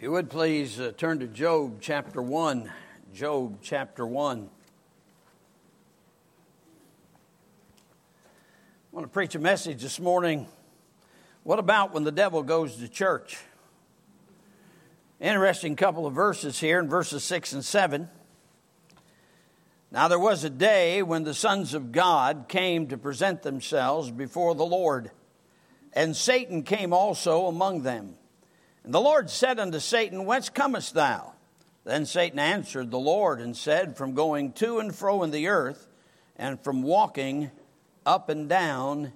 If you would please uh, turn to Job chapter 1. Job chapter 1. I want to preach a message this morning. What about when the devil goes to church? Interesting couple of verses here in verses 6 and 7. Now there was a day when the sons of God came to present themselves before the Lord, and Satan came also among them. And the Lord said unto Satan, Whence comest thou? Then Satan answered the Lord and said, From going to and fro in the earth, and from walking up and down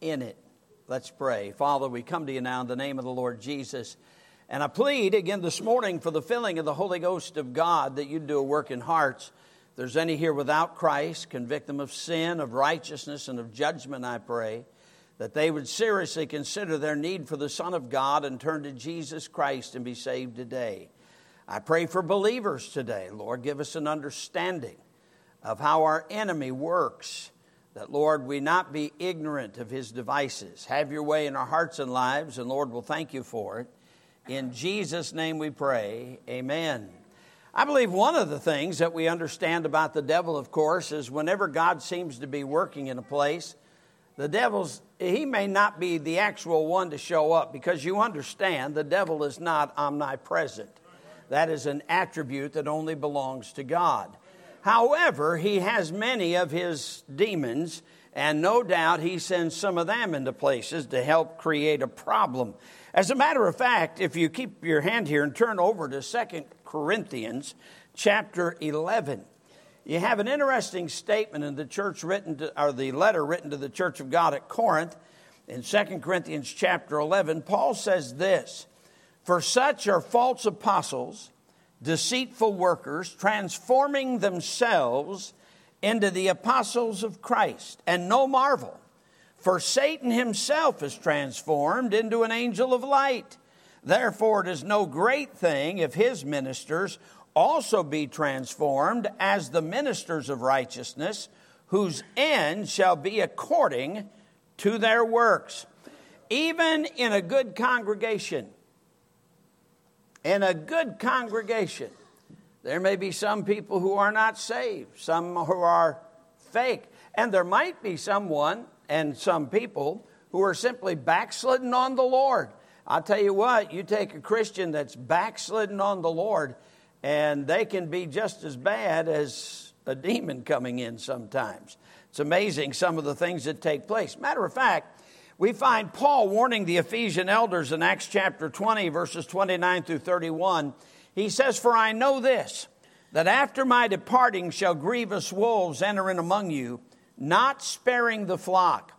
in it. Let's pray. Father, we come to you now in the name of the Lord Jesus. And I plead again this morning for the filling of the Holy Ghost of God that you do a work in hearts. If there's any here without Christ, convict them of sin, of righteousness, and of judgment, I pray that they would seriously consider their need for the Son of God and turn to Jesus Christ and be saved today. I pray for believers today. Lord, give us an understanding of how our enemy works, that, Lord, we not be ignorant of his devices. Have your way in our hearts and lives, and Lord, we'll thank you for it. In Jesus' name we pray. Amen. I believe one of the things that we understand about the devil, of course, is whenever God seems to be working in a place, the devil's he may not be the actual one to show up because you understand the devil is not omnipresent. That is an attribute that only belongs to god. However he has many of his demons and no doubt he sends some of them into places to help create a problem. As a matter of fact if you keep your hand here and turn over to Second corinthians chapter 11 you have an interesting statement in the church written to, or the letter written to the church of God at Corinth in 2 Corinthians chapter 11. Paul says this For such are false apostles, deceitful workers, transforming themselves into the apostles of Christ. And no marvel, for Satan himself is transformed into an angel of light. Therefore, it is no great thing if his ministers also be transformed as the ministers of righteousness, whose end shall be according to their works. Even in a good congregation, in a good congregation, there may be some people who are not saved, some who are fake, and there might be someone and some people who are simply backslidden on the Lord. I'll tell you what, you take a Christian that's backslidden on the Lord, and they can be just as bad as a demon coming in sometimes. It's amazing some of the things that take place. Matter of fact, we find Paul warning the Ephesian elders in Acts chapter 20, verses 29 through 31. He says, For I know this, that after my departing shall grievous wolves enter in among you, not sparing the flock.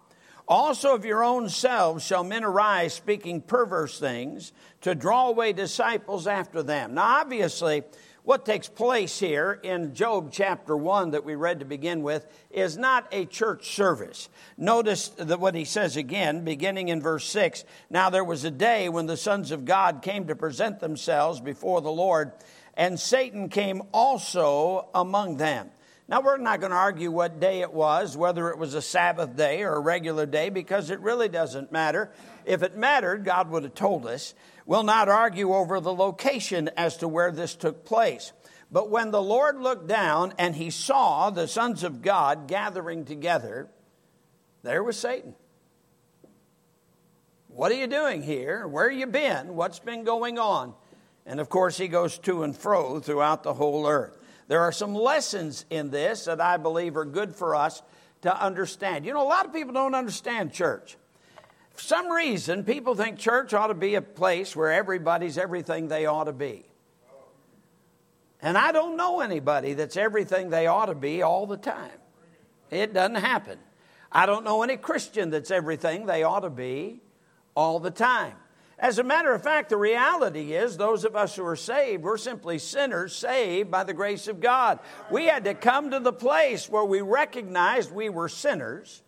Also of your own selves shall men arise speaking perverse things to draw away disciples after them. Now, obviously, what takes place here in Job chapter 1 that we read to begin with is not a church service. Notice what he says again, beginning in verse 6 Now there was a day when the sons of God came to present themselves before the Lord, and Satan came also among them. Now, we're not going to argue what day it was, whether it was a Sabbath day or a regular day, because it really doesn't matter. If it mattered, God would have told us. We'll not argue over the location as to where this took place. But when the Lord looked down and he saw the sons of God gathering together, there was Satan. What are you doing here? Where have you been? What's been going on? And of course, he goes to and fro throughout the whole earth. There are some lessons in this that I believe are good for us to understand. You know, a lot of people don't understand church. For some reason, people think church ought to be a place where everybody's everything they ought to be. And I don't know anybody that's everything they ought to be all the time. It doesn't happen. I don't know any Christian that's everything they ought to be all the time. As a matter of fact, the reality is those of us who are saved, we're simply sinners saved by the grace of God. We had to come to the place where we recognized we were sinners,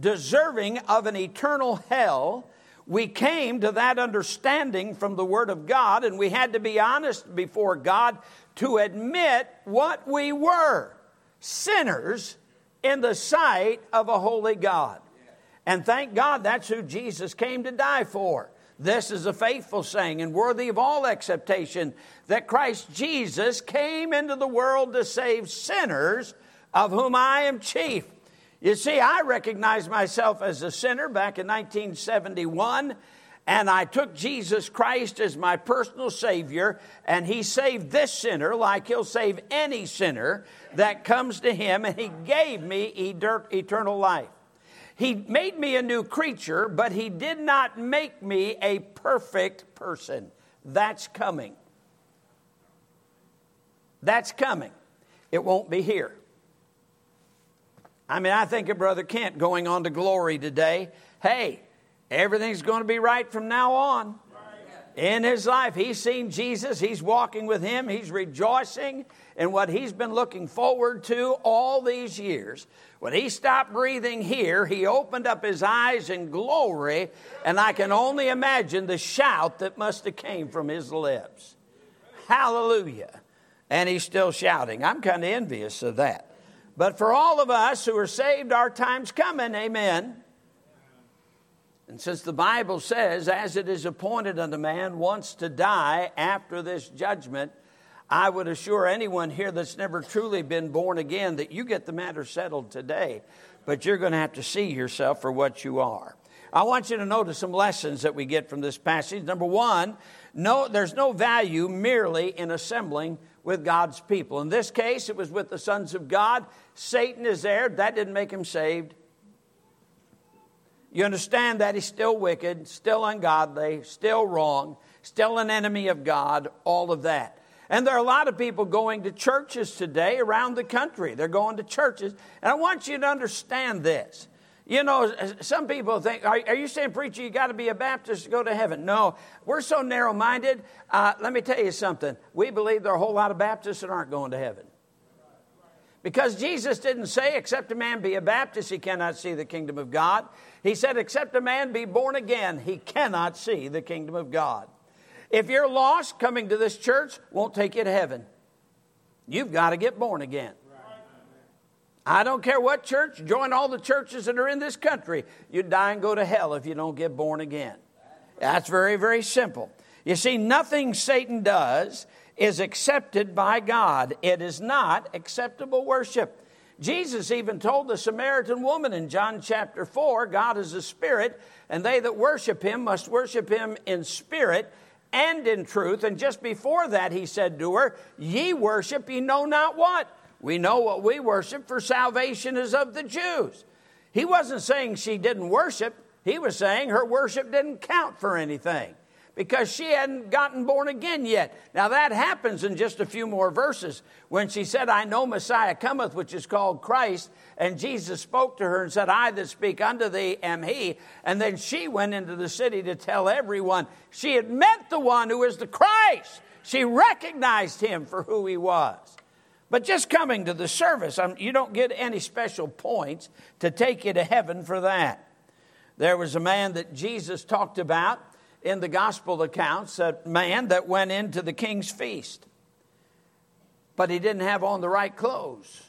deserving of an eternal hell. We came to that understanding from the Word of God, and we had to be honest before God to admit what we were sinners in the sight of a holy God. And thank God that's who Jesus came to die for This is a faithful saying and worthy of all acceptation that Christ Jesus came into the world to save sinners, of whom I am chief. You see, I recognized myself as a sinner back in 1971 and I took Jesus Christ as my personal Savior, and He saved this sinner like He'll save any sinner that comes to Him, and He gave me eternal life. He made me a new creature, but He did not make me a perfect person. That's coming. That's coming. It won't be here. I mean, I think of Brother Kent going on to glory today. Hey, Everything's going to be right from now on. In his life, he's seen Jesus, he's walking with him, he's rejoicing in what he's been looking forward to all these years. When he stopped breathing here, he opened up his eyes in glory, and I can only imagine the shout that must have came from his lips. Hallelujah. And he's still shouting. I'm kind of envious of that. But for all of us who are saved, our time's coming. Amen. And since the Bible says, as it is appointed unto man once to die after this judgment, I would assure anyone here that's never truly been born again that you get the matter settled today, but you're going to have to see yourself for what you are. I want you to notice some lessons that we get from this passage. Number one, no, there's no value merely in assembling with God's people. In this case, it was with the sons of God. Satan is there. That didn't make him saved. You understand that he's still wicked, still ungodly, still wrong, still an enemy of God, all of that. And there are a lot of people going to churches today around the country. They're going to churches. And I want you to understand this. You know, some people think, are, are you saying, preacher, you got to be a Baptist to go to heaven? No, we're so narrow minded. Uh, let me tell you something. We believe there are a whole lot of Baptists that aren't going to heaven. Because Jesus didn't say, except a man be a Baptist, he cannot see the kingdom of God. He said, except a man be born again, he cannot see the kingdom of God. If you're lost, coming to this church won't take you to heaven. You've got to get born again. I don't care what church, join all the churches that are in this country. You die and go to hell if you don't get born again. That's very, very simple. You see, nothing Satan does is accepted by God. It is not acceptable worship. Jesus even told the Samaritan woman in John chapter 4 God is a spirit, and they that worship him must worship him in spirit and in truth. And just before that, he said to her, Ye worship, ye know not what. We know what we worship, for salvation is of the Jews. He wasn't saying she didn't worship, he was saying her worship didn't count for anything because she hadn't gotten born again yet. Now that happens in just a few more verses when she said, I know Messiah cometh, which is called Christ. And Jesus spoke to her and said, I that speak unto thee am he. And then she went into the city to tell everyone she had met the one who is the Christ. She recognized him for who he was. But just coming to the service, um, you don't get any special points to take you to heaven for that. There was a man that Jesus talked about in the gospel accounts a man that went into the king's feast, but he didn't have on the right clothes.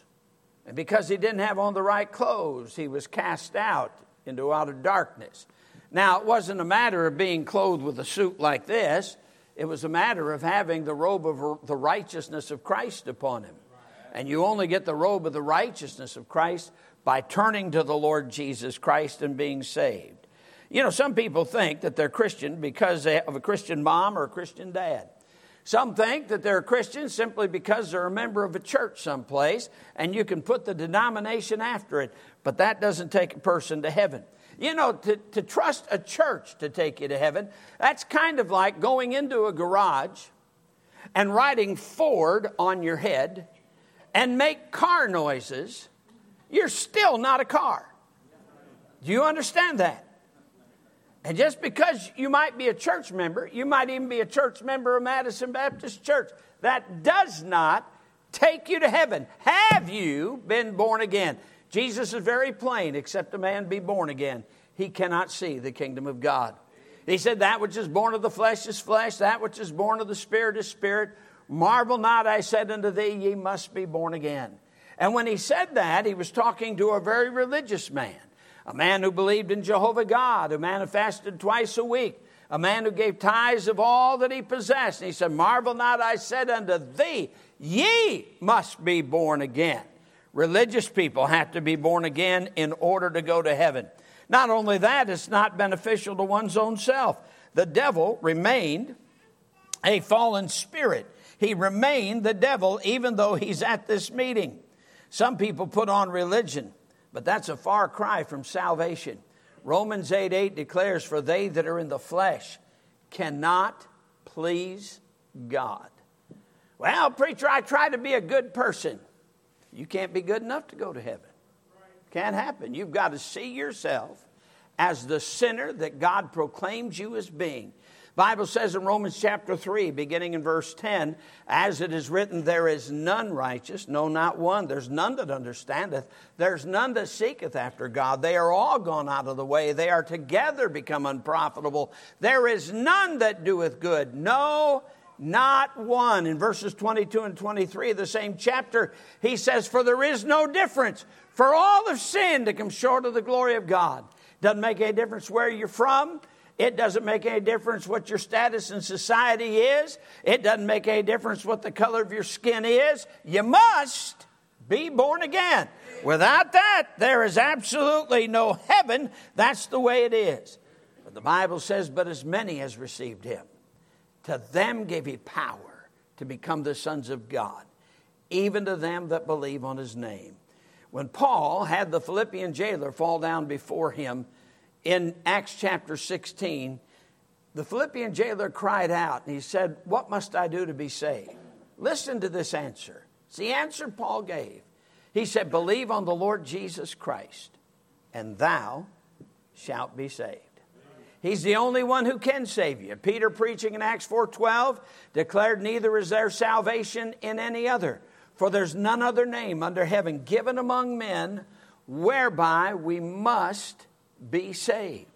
And because he didn't have on the right clothes, he was cast out into outer darkness. Now, it wasn't a matter of being clothed with a suit like this, it was a matter of having the robe of the righteousness of Christ upon him. And you only get the robe of the righteousness of Christ by turning to the Lord Jesus Christ and being saved. You know, some people think that they're Christian because they have a Christian mom or a Christian dad. Some think that they're a Christian simply because they're a member of a church someplace and you can put the denomination after it, but that doesn't take a person to heaven. You know, to, to trust a church to take you to heaven, that's kind of like going into a garage and writing Ford on your head and make car noises. You're still not a car. Do you understand that? And just because you might be a church member, you might even be a church member of Madison Baptist Church, that does not take you to heaven. Have you been born again? Jesus is very plain except a man be born again, he cannot see the kingdom of God. He said, That which is born of the flesh is flesh, that which is born of the spirit is spirit. Marvel not, I said unto thee, ye must be born again. And when he said that, he was talking to a very religious man a man who believed in Jehovah God, who manifested twice a week, a man who gave tithes of all that he possessed. And he said, Marvel not, I said unto thee, ye must be born again. Religious people have to be born again in order to go to heaven. Not only that, it's not beneficial to one's own self. The devil remained a fallen spirit. He remained the devil even though he's at this meeting. Some people put on religion, but that's a far cry from salvation. Romans 8 8 declares, For they that are in the flesh cannot please God. Well, preacher, I try to be a good person. You can't be good enough to go to heaven. Can't happen. You've got to see yourself as the sinner that God proclaims you as being. Bible says in Romans chapter 3, beginning in verse 10, as it is written, there is none righteous, no, not one. There's none that understandeth. There's none that seeketh after God. They are all gone out of the way. They are together become unprofitable. There is none that doeth good. No, not one. In verses 22 and 23 of the same chapter, he says, For there is no difference. For all have sinned to come short of the glory of God. Doesn't make any difference where you're from. It doesn't make any difference what your status in society is. It doesn't make any difference what the color of your skin is. You must be born again. Without that, there is absolutely no heaven. That's the way it is. But the Bible says, But as many as received him, to them gave he power to become the sons of God, even to them that believe on his name. When Paul had the Philippian jailer fall down before him in Acts chapter 16, the Philippian jailer cried out and he said, What must I do to be saved? Listen to this answer. It's the answer Paul gave. He said, Believe on the Lord Jesus Christ, and thou shalt be saved. He's the only one who can save you. Peter preaching in Acts 4:12 declared neither is there salvation in any other, for there's none other name under heaven given among men whereby we must be saved.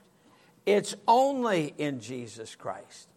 It's only in Jesus Christ.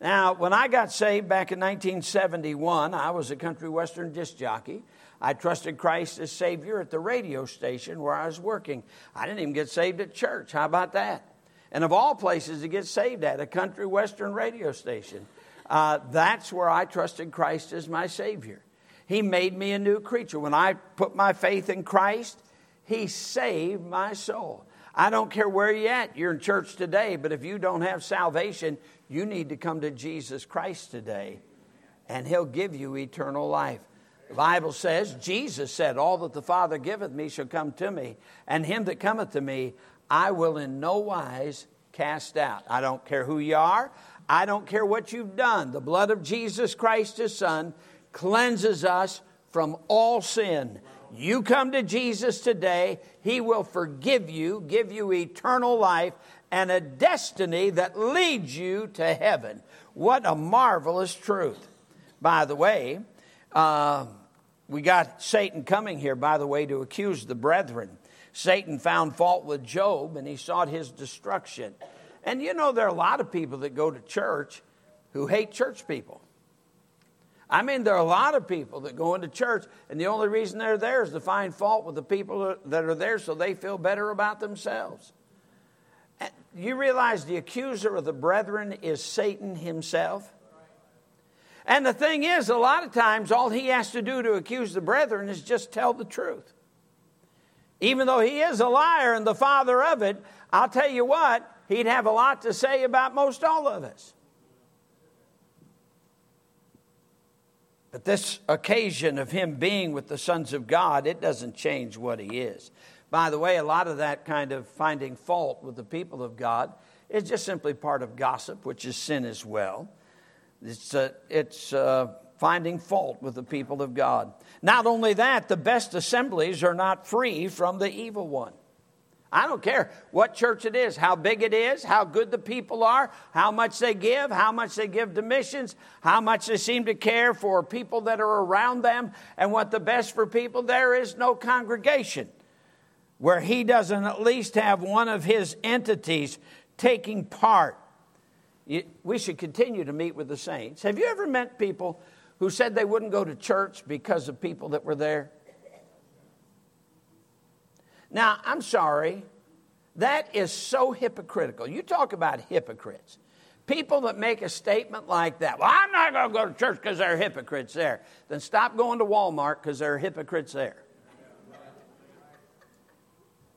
Now, when I got saved back in 1971, I was a country western disc jockey. I trusted Christ as Savior at the radio station where I was working. I didn't even get saved at church. How about that? and of all places to get saved at, a country western radio station. Uh, that's where I trusted Christ as my Savior. He made me a new creature. When I put my faith in Christ, He saved my soul. I don't care where you're at. You're in church today, but if you don't have salvation, you need to come to Jesus Christ today, and He'll give you eternal life. The Bible says, Jesus said, All that the Father giveth me shall come to me, and him that cometh to me I will in no wise cast out. I don't care who you are. I don't care what you've done. The blood of Jesus Christ, his son, cleanses us from all sin. You come to Jesus today, he will forgive you, give you eternal life, and a destiny that leads you to heaven. What a marvelous truth. By the way, uh, we got Satan coming here, by the way, to accuse the brethren. Satan found fault with Job and he sought his destruction. And you know, there are a lot of people that go to church who hate church people. I mean, there are a lot of people that go into church, and the only reason they're there is to find fault with the people that are there so they feel better about themselves. You realize the accuser of the brethren is Satan himself? And the thing is, a lot of times, all he has to do to accuse the brethren is just tell the truth. Even though he is a liar and the father of it, I'll tell you what, he'd have a lot to say about most all of us. But this occasion of him being with the sons of God, it doesn't change what he is. By the way, a lot of that kind of finding fault with the people of God is just simply part of gossip, which is sin as well. It's, uh, it's uh, finding fault with the people of God. Not only that, the best assemblies are not free from the evil one. I don't care what church it is, how big it is, how good the people are, how much they give, how much they give to missions, how much they seem to care for people that are around them, and what the best for people. There is no congregation where he doesn't at least have one of his entities taking part. We should continue to meet with the saints. Have you ever met people who said they wouldn't go to church because of people that were there? Now, I'm sorry. That is so hypocritical. You talk about hypocrites. people that make a statement like that, well, I'm not going to go to church because there are hypocrites there, then stop going to Walmart because there are hypocrites there.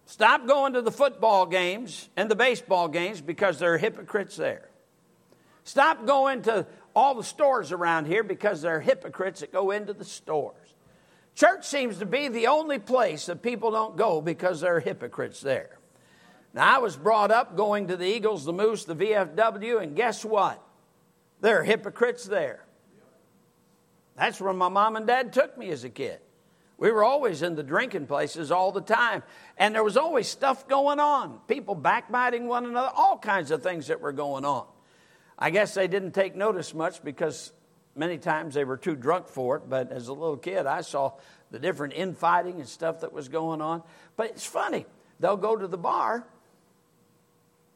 Stop going to the football games and the baseball games because there are hypocrites there. Stop going to all the stores around here because there are hypocrites that go into the stores. Church seems to be the only place that people don't go because there are hypocrites there. Now, I was brought up going to the Eagles, the Moose, the VFW, and guess what? There are hypocrites there. That's where my mom and dad took me as a kid. We were always in the drinking places all the time. And there was always stuff going on people backbiting one another, all kinds of things that were going on. I guess they didn't take notice much because many times they were too drunk for it. But as a little kid, I saw the different infighting and stuff that was going on. But it's funny, they'll go to the bar,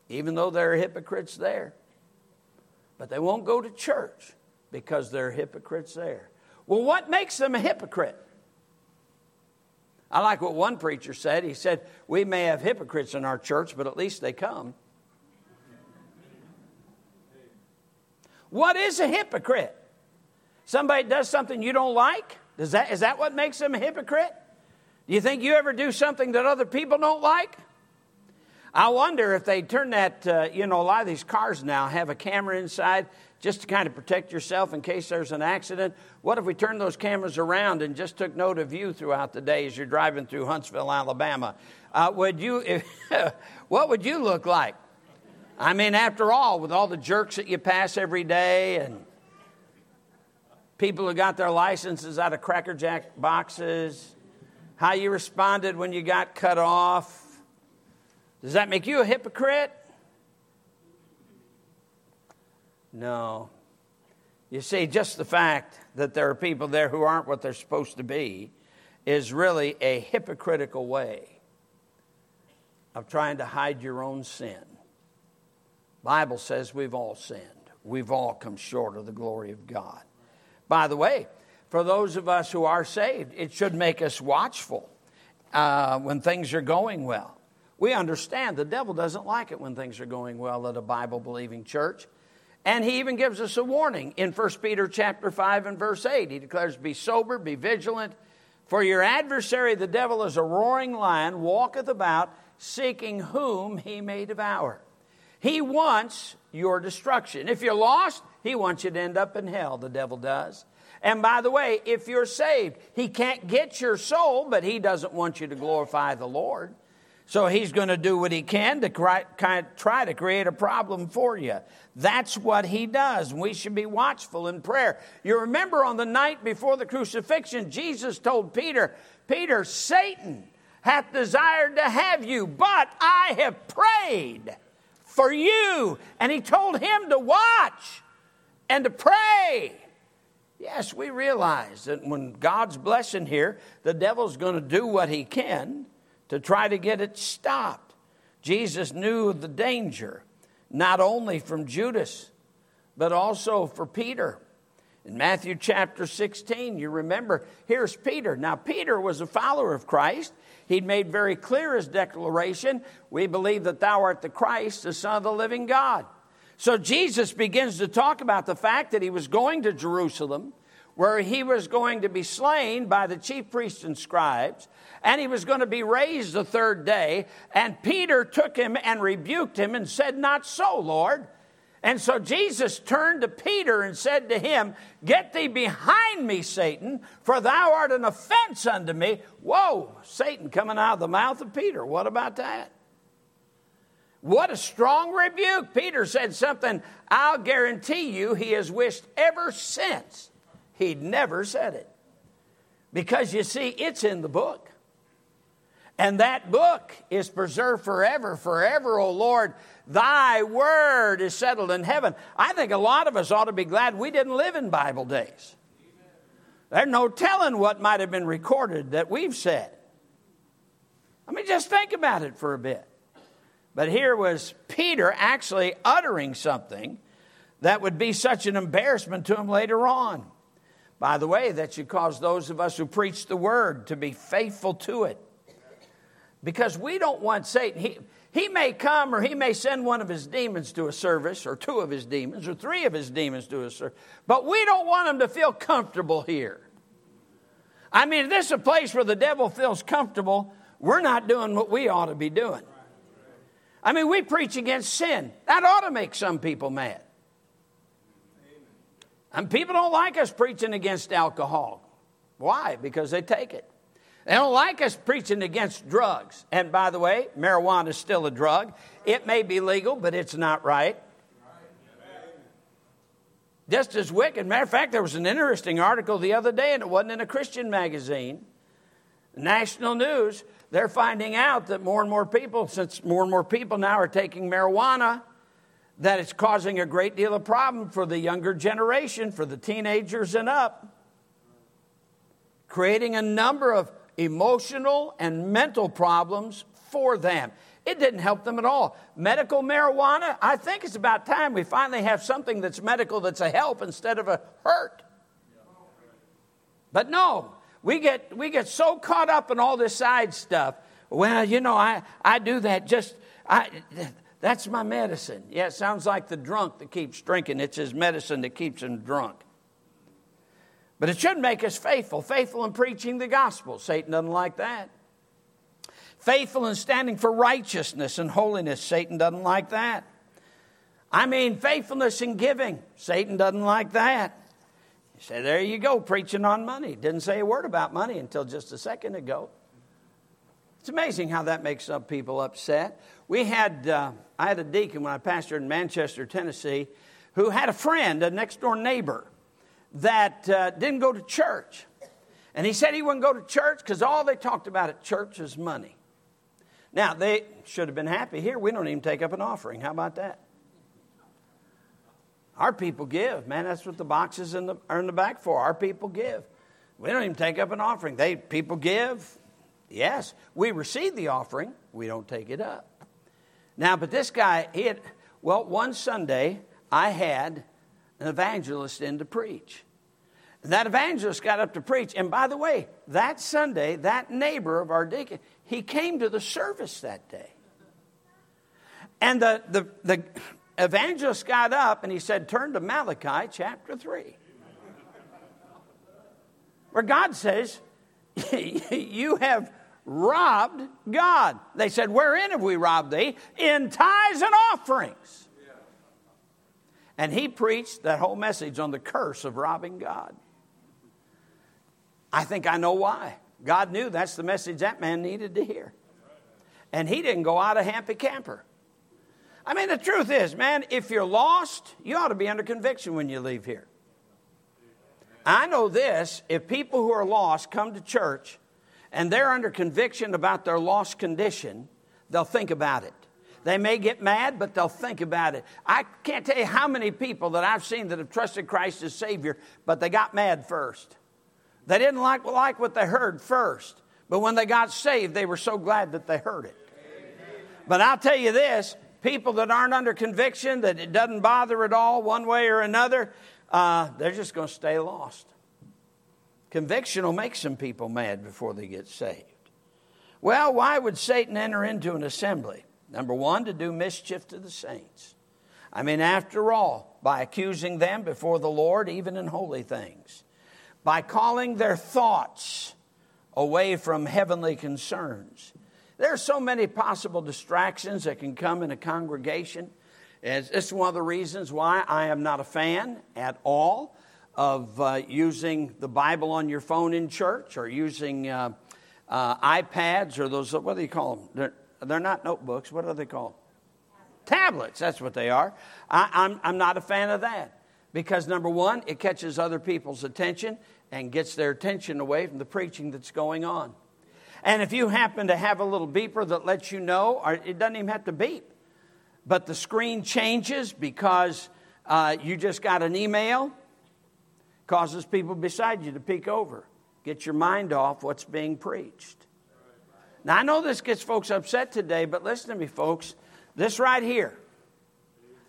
even though there are hypocrites there. But they won't go to church because there are hypocrites there. Well, what makes them a hypocrite? I like what one preacher said. He said, We may have hypocrites in our church, but at least they come. What is a hypocrite? Somebody does something you don't like? Is that, is that what makes them a hypocrite? Do you think you ever do something that other people don't like? I wonder if they turn that, uh, you know, a lot of these cars now have a camera inside just to kind of protect yourself in case there's an accident. What if we turned those cameras around and just took note of you throughout the day as you're driving through Huntsville, Alabama? Uh, would you, if, what would you look like? I mean, after all, with all the jerks that you pass every day and people who got their licenses out of Cracker Jack boxes, how you responded when you got cut off, does that make you a hypocrite? No. You see, just the fact that there are people there who aren't what they're supposed to be is really a hypocritical way of trying to hide your own sin. Bible says we've all sinned. We've all come short of the glory of God. By the way, for those of us who are saved, it should make us watchful uh, when things are going well. We understand the devil doesn't like it when things are going well at a Bible believing church. And he even gives us a warning in 1 Peter chapter 5 and verse 8. He declares, Be sober, be vigilant, for your adversary, the devil, is a roaring lion, walketh about, seeking whom he may devour. He wants your destruction. If you're lost, he wants you to end up in hell, the devil does. And by the way, if you're saved, he can't get your soul, but he doesn't want you to glorify the Lord. So he's going to do what he can to try to create a problem for you. That's what he does. We should be watchful in prayer. You remember on the night before the crucifixion, Jesus told Peter, Peter, Satan hath desired to have you, but I have prayed for you. And he told him to watch and to pray. Yes, we realize that when God's blessing here, the devil's going to do what he can to try to get it stopped. Jesus knew the danger, not only from Judas, but also for Peter. In Matthew chapter 16, you remember, here's Peter. Now, Peter was a follower of Christ. He'd made very clear his declaration We believe that thou art the Christ, the Son of the living God. So Jesus begins to talk about the fact that he was going to Jerusalem, where he was going to be slain by the chief priests and scribes, and he was going to be raised the third day. And Peter took him and rebuked him and said, Not so, Lord. And so Jesus turned to Peter and said to him, Get thee behind me, Satan, for thou art an offense unto me. Whoa, Satan coming out of the mouth of Peter. What about that? What a strong rebuke. Peter said something I'll guarantee you he has wished ever since he'd never said it. Because you see, it's in the book. And that book is preserved forever, forever, O Lord. Thy word is settled in heaven. I think a lot of us ought to be glad we didn't live in Bible days. There's no telling what might have been recorded that we've said. I mean, just think about it for a bit. But here was Peter actually uttering something that would be such an embarrassment to him later on. By the way, that should cause those of us who preach the word to be faithful to it because we don't want Satan. He, He may come or he may send one of his demons to a service, or two of his demons, or three of his demons to a service. But we don't want him to feel comfortable here. I mean, this is a place where the devil feels comfortable, we're not doing what we ought to be doing. I mean, we preach against sin. That ought to make some people mad. And people don't like us preaching against alcohol. Why? Because they take it. They don't like us preaching against drugs. And by the way, marijuana is still a drug. It may be legal, but it's not right. Just as wicked. Matter of fact, there was an interesting article the other day, and it wasn't in a Christian magazine. National news, they're finding out that more and more people, since more and more people now are taking marijuana, that it's causing a great deal of problem for the younger generation, for the teenagers and up, creating a number of emotional and mental problems for them. It didn't help them at all. Medical marijuana, I think it's about time we finally have something that's medical that's a help instead of a hurt. But no, we get, we get so caught up in all this side stuff. Well, you know, I, I do that just, I, that's my medicine. Yeah, it sounds like the drunk that keeps drinking. It's his medicine that keeps him drunk. But it should make us faithful, faithful in preaching the gospel. Satan doesn't like that. Faithful in standing for righteousness and holiness. Satan doesn't like that. I mean, faithfulness in giving. Satan doesn't like that. You say, there you go, preaching on money. Didn't say a word about money until just a second ago. It's amazing how that makes some people upset. We had, uh, I had a deacon when I pastored in Manchester, Tennessee, who had a friend, a next door neighbor, that uh, didn't go to church. And he said he wouldn't go to church because all they talked about at church is money. Now, they should have been happy here. We don't even take up an offering. How about that? Our people give. Man, that's what the boxes in the, are in the back for. Our people give. We don't even take up an offering. They people give. Yes, we receive the offering. We don't take it up. Now, but this guy, he had, well, one Sunday I had an evangelist in to preach. And that evangelist got up to preach. And by the way, that Sunday, that neighbor of our deacon, he came to the service that day. And the, the, the evangelist got up and he said, Turn to Malachi chapter 3. Where God says, You have robbed God. They said, Wherein have we robbed thee? In tithes and offerings. And he preached that whole message on the curse of robbing God. I think I know why. God knew that's the message that man needed to hear. And he didn't go out a happy camper. I mean, the truth is, man, if you're lost, you ought to be under conviction when you leave here. I know this if people who are lost come to church and they're under conviction about their lost condition, they'll think about it. They may get mad, but they'll think about it. I can't tell you how many people that I've seen that have trusted Christ as Savior, but they got mad first. They didn't like, like what they heard first, but when they got saved, they were so glad that they heard it. But I'll tell you this people that aren't under conviction, that it doesn't bother at all, one way or another, uh, they're just going to stay lost. Conviction will make some people mad before they get saved. Well, why would Satan enter into an assembly? Number one, to do mischief to the saints. I mean, after all, by accusing them before the Lord, even in holy things, by calling their thoughts away from heavenly concerns. There are so many possible distractions that can come in a congregation. This is one of the reasons why I am not a fan at all of uh, using the Bible on your phone in church or using uh, uh, iPads or those, what do you call them? They're, they're not notebooks. What are they called? Tablets. That's what they are. I, I'm, I'm not a fan of that because, number one, it catches other people's attention and gets their attention away from the preaching that's going on. And if you happen to have a little beeper that lets you know, or it doesn't even have to beep, but the screen changes because uh, you just got an email, causes people beside you to peek over, get your mind off what's being preached. Now, I know this gets folks upset today, but listen to me, folks. This right here,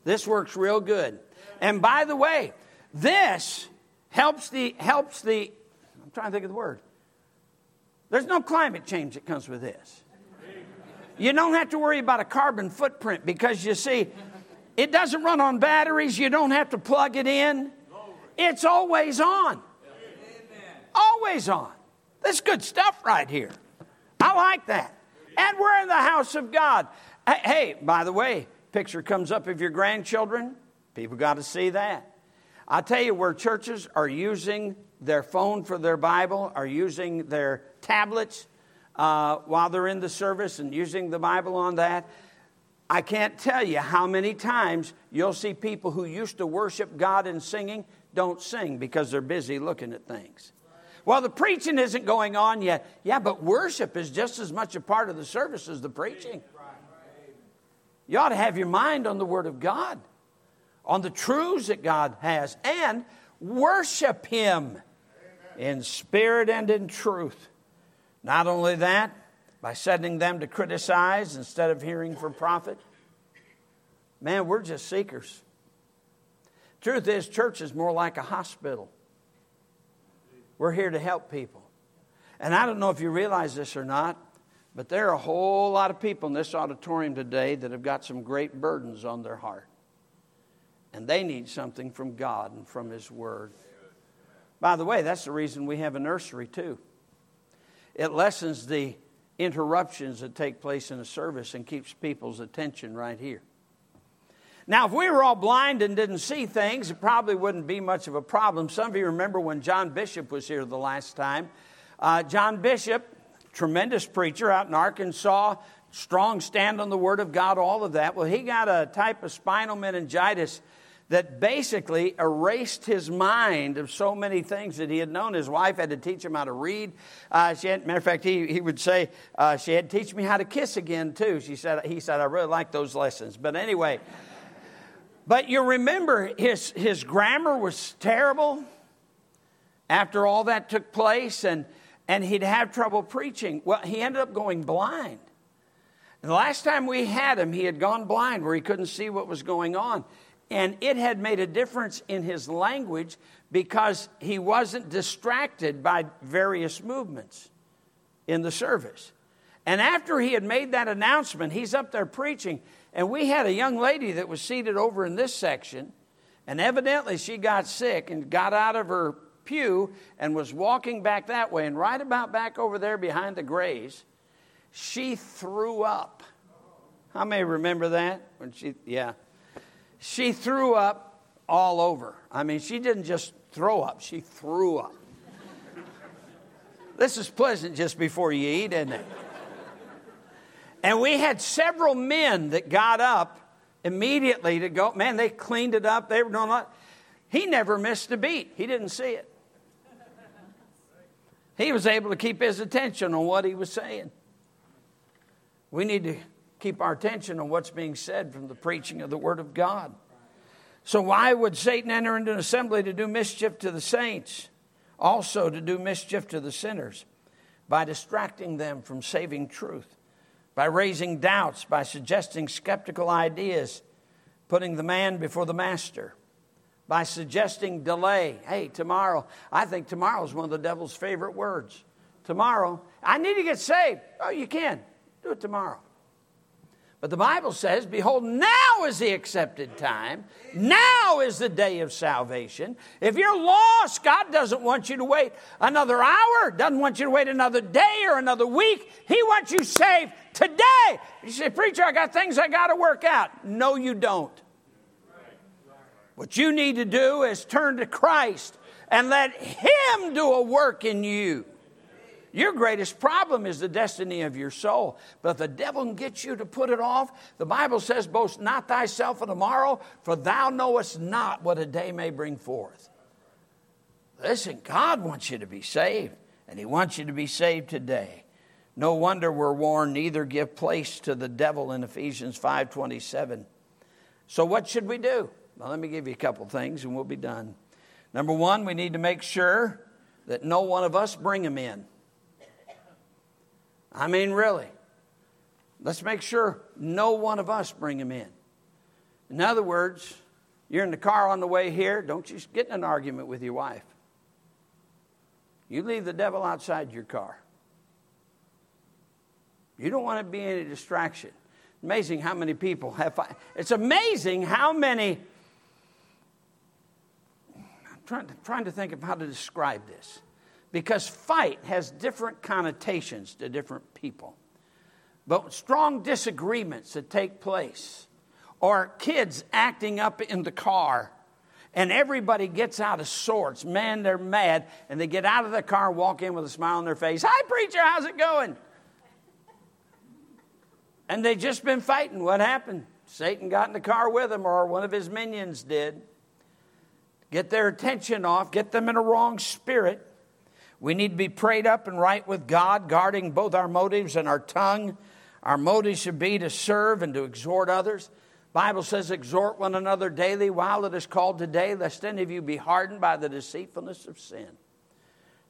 this works real good. And by the way, this helps the, helps the, I'm trying to think of the word. There's no climate change that comes with this. You don't have to worry about a carbon footprint because you see, it doesn't run on batteries. You don't have to plug it in. It's always on. Always on. That's good stuff right here. I like that. And we're in the house of God. Hey, by the way, picture comes up of your grandchildren. People got to see that. I tell you where churches are using their phone for their Bible, are using their tablets uh, while they're in the service and using the Bible on that. I can't tell you how many times you'll see people who used to worship God in singing don't sing because they're busy looking at things. Well, the preaching isn't going on yet. Yeah, but worship is just as much a part of the service as the preaching. You ought to have your mind on the Word of God, on the truths that God has, and worship Him in spirit and in truth. Not only that, by sending them to criticize instead of hearing for profit. Man, we're just seekers. Truth is, church is more like a hospital. We're here to help people. And I don't know if you realize this or not, but there are a whole lot of people in this auditorium today that have got some great burdens on their heart. And they need something from God and from His Word. By the way, that's the reason we have a nursery, too. It lessens the interruptions that take place in a service and keeps people's attention right here. Now, if we were all blind and didn't see things, it probably wouldn't be much of a problem. Some of you remember when John Bishop was here the last time. Uh, John Bishop, tremendous preacher out in Arkansas, strong stand on the Word of God, all of that. Well, he got a type of spinal meningitis that basically erased his mind of so many things that he had known. His wife had to teach him how to read. Uh, she had, matter of fact, he, he would say, uh, she had to teach me how to kiss again, too. She said, he said, I really like those lessons. But anyway, but you remember his, his grammar was terrible after all that took place, and, and he'd have trouble preaching. Well, he ended up going blind. And the last time we had him, he had gone blind where he couldn't see what was going on. And it had made a difference in his language because he wasn't distracted by various movements in the service. And after he had made that announcement, he's up there preaching. And we had a young lady that was seated over in this section. And evidently she got sick and got out of her pew and was walking back that way. And right about back over there behind the grays, she threw up. I may remember that? When she, yeah she threw up all over. I mean, she didn't just throw up, she threw up. this is pleasant just before you eat, isn't it? And we had several men that got up immediately to go. Man, they cleaned it up. They were doing a lot. He never missed a beat. He didn't see it. He was able to keep his attention on what he was saying. We need to keep our attention on what's being said from the preaching of the Word of God. So, why would Satan enter into an assembly to do mischief to the saints? Also, to do mischief to the sinners by distracting them from saving truth, by raising doubts, by suggesting skeptical ideas, putting the man before the master, by suggesting delay. Hey, tomorrow, I think tomorrow is one of the devil's favorite words. Tomorrow, I need to get saved. Oh, you can. Do it tomorrow. But the Bible says, Behold, now is the accepted time. Now is the day of salvation. If you're lost, God doesn't want you to wait another hour, doesn't want you to wait another day or another week. He wants you saved today. You say, Preacher, I got things I got to work out. No, you don't. What you need to do is turn to Christ and let Him do a work in you. Your greatest problem is the destiny of your soul. But if the devil can get you to put it off, the Bible says, Boast not thyself of tomorrow, for thou knowest not what a day may bring forth. Listen, God wants you to be saved, and He wants you to be saved today. No wonder we're warned, neither give place to the devil in Ephesians 5:27. So what should we do? Well, let me give you a couple things and we'll be done. Number one, we need to make sure that no one of us bring him in. I mean, really. Let's make sure no one of us bring him in. In other words, you're in the car on the way here, don't you get in an argument with your wife. You leave the devil outside your car. You don't want to be any distraction. Amazing how many people have. It's amazing how many. I'm trying to, trying to think of how to describe this. Because fight has different connotations to different people. But strong disagreements that take place, or kids acting up in the car, and everybody gets out of sorts. Man, they're mad, and they get out of the car, walk in with a smile on their face. Hi, preacher, how's it going? And they just been fighting. What happened? Satan got in the car with them, or one of his minions did. Get their attention off, get them in a wrong spirit. We need to be prayed up and right with God, guarding both our motives and our tongue. Our motives should be to serve and to exhort others. Bible says, exhort one another daily while it is called today, lest any of you be hardened by the deceitfulness of sin.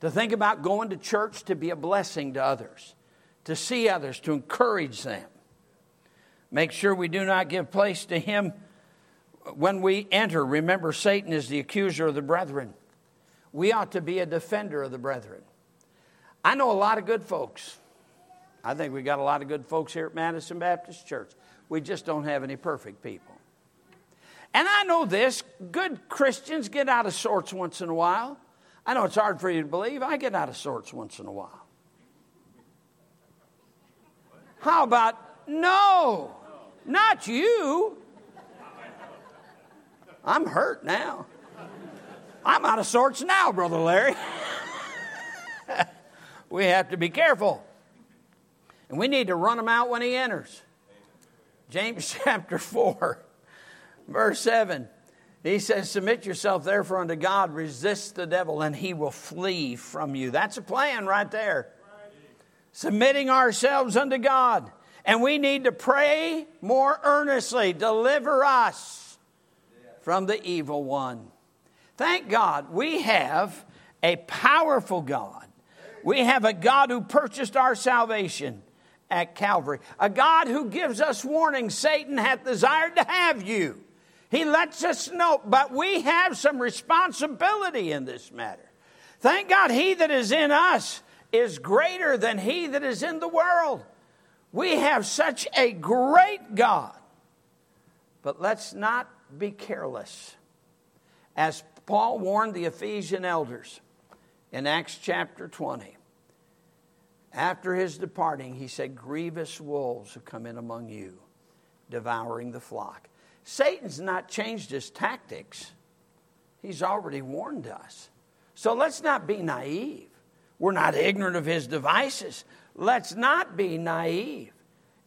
To think about going to church to be a blessing to others, to see others, to encourage them. Make sure we do not give place to him when we enter. Remember, Satan is the accuser of the brethren. We ought to be a defender of the brethren. I know a lot of good folks. I think we got a lot of good folks here at Madison Baptist Church. We just don't have any perfect people. And I know this good Christians get out of sorts once in a while. I know it's hard for you to believe. I get out of sorts once in a while. How about no? Not you. I'm hurt now. I'm out of sorts now, Brother Larry. we have to be careful. And we need to run him out when he enters. James chapter 4, verse 7. He says, Submit yourself therefore unto God, resist the devil, and he will flee from you. That's a plan right there. Submitting ourselves unto God. And we need to pray more earnestly deliver us from the evil one. Thank God we have a powerful God. We have a God who purchased our salvation at Calvary, a God who gives us warning Satan hath desired to have you. He lets us know, but we have some responsibility in this matter. Thank God, he that is in us is greater than he that is in the world. We have such a great God. But let's not be careless. As Paul warned the Ephesian elders in Acts chapter 20, after his departing, he said, Grievous wolves have come in among you, devouring the flock. Satan's not changed his tactics, he's already warned us. So let's not be naive. We're not ignorant of his devices. Let's not be naive.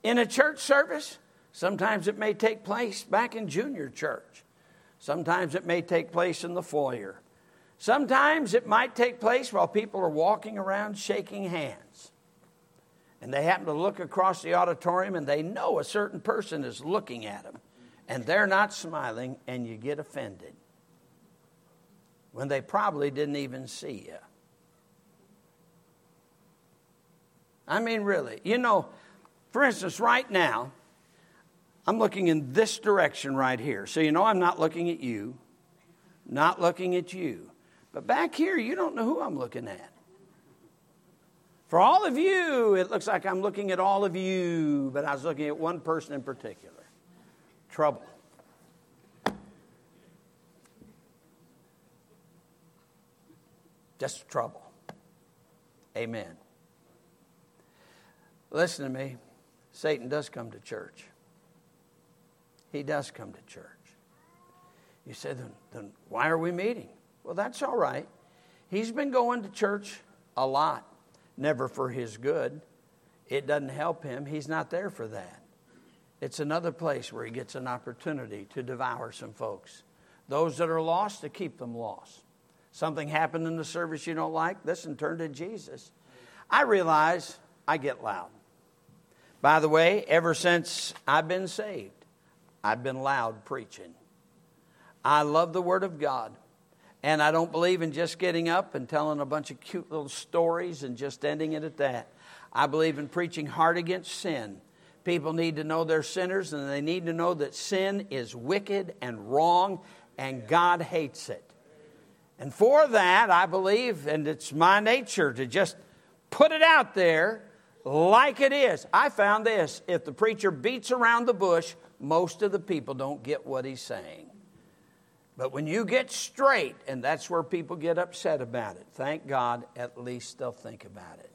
In a church service, sometimes it may take place back in junior church. Sometimes it may take place in the foyer. Sometimes it might take place while people are walking around shaking hands. And they happen to look across the auditorium and they know a certain person is looking at them. And they're not smiling, and you get offended when they probably didn't even see you. I mean, really. You know, for instance, right now, I'm looking in this direction right here. So you know I'm not looking at you, not looking at you. But back here, you don't know who I'm looking at. For all of you, it looks like I'm looking at all of you, but I was looking at one person in particular trouble. Just trouble. Amen. Listen to me. Satan does come to church. He does come to church. You say, then, then why are we meeting? Well, that's all right. He's been going to church a lot, never for his good. It doesn't help him. He's not there for that. It's another place where he gets an opportunity to devour some folks. Those that are lost, to keep them lost. Something happened in the service you don't like, listen, turn to Jesus. I realize I get loud. By the way, ever since I've been saved, I've been loud preaching. I love the Word of God. And I don't believe in just getting up and telling a bunch of cute little stories and just ending it at that. I believe in preaching hard against sin. People need to know they're sinners and they need to know that sin is wicked and wrong and God hates it. And for that, I believe, and it's my nature to just put it out there like it is. I found this if the preacher beats around the bush, most of the people don't get what he's saying. But when you get straight, and that's where people get upset about it, thank God, at least they'll think about it.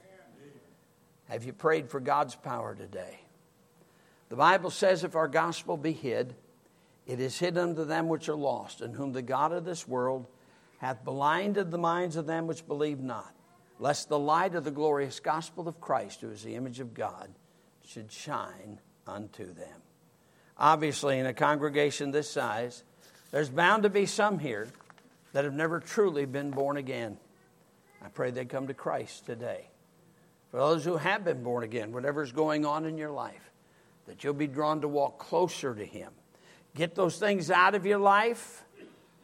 Have you prayed for God's power today? The Bible says if our gospel be hid, it is hid unto them which are lost, in whom the God of this world hath blinded the minds of them which believe not, lest the light of the glorious gospel of Christ, who is the image of God, should shine unto them. Obviously, in a congregation this size, there's bound to be some here that have never truly been born again. I pray they come to Christ today. For those who have been born again, whatever's going on in your life, that you'll be drawn to walk closer to Him. Get those things out of your life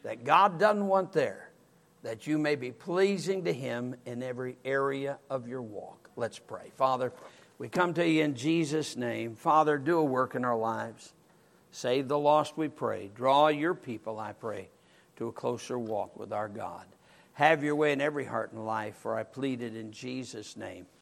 that God doesn't want there, that you may be pleasing to Him in every area of your walk. Let's pray. Father, we come to you in Jesus' name. Father, do a work in our lives. Save the lost, we pray. Draw your people, I pray, to a closer walk with our God. Have your way in every heart and life, for I plead it in Jesus' name.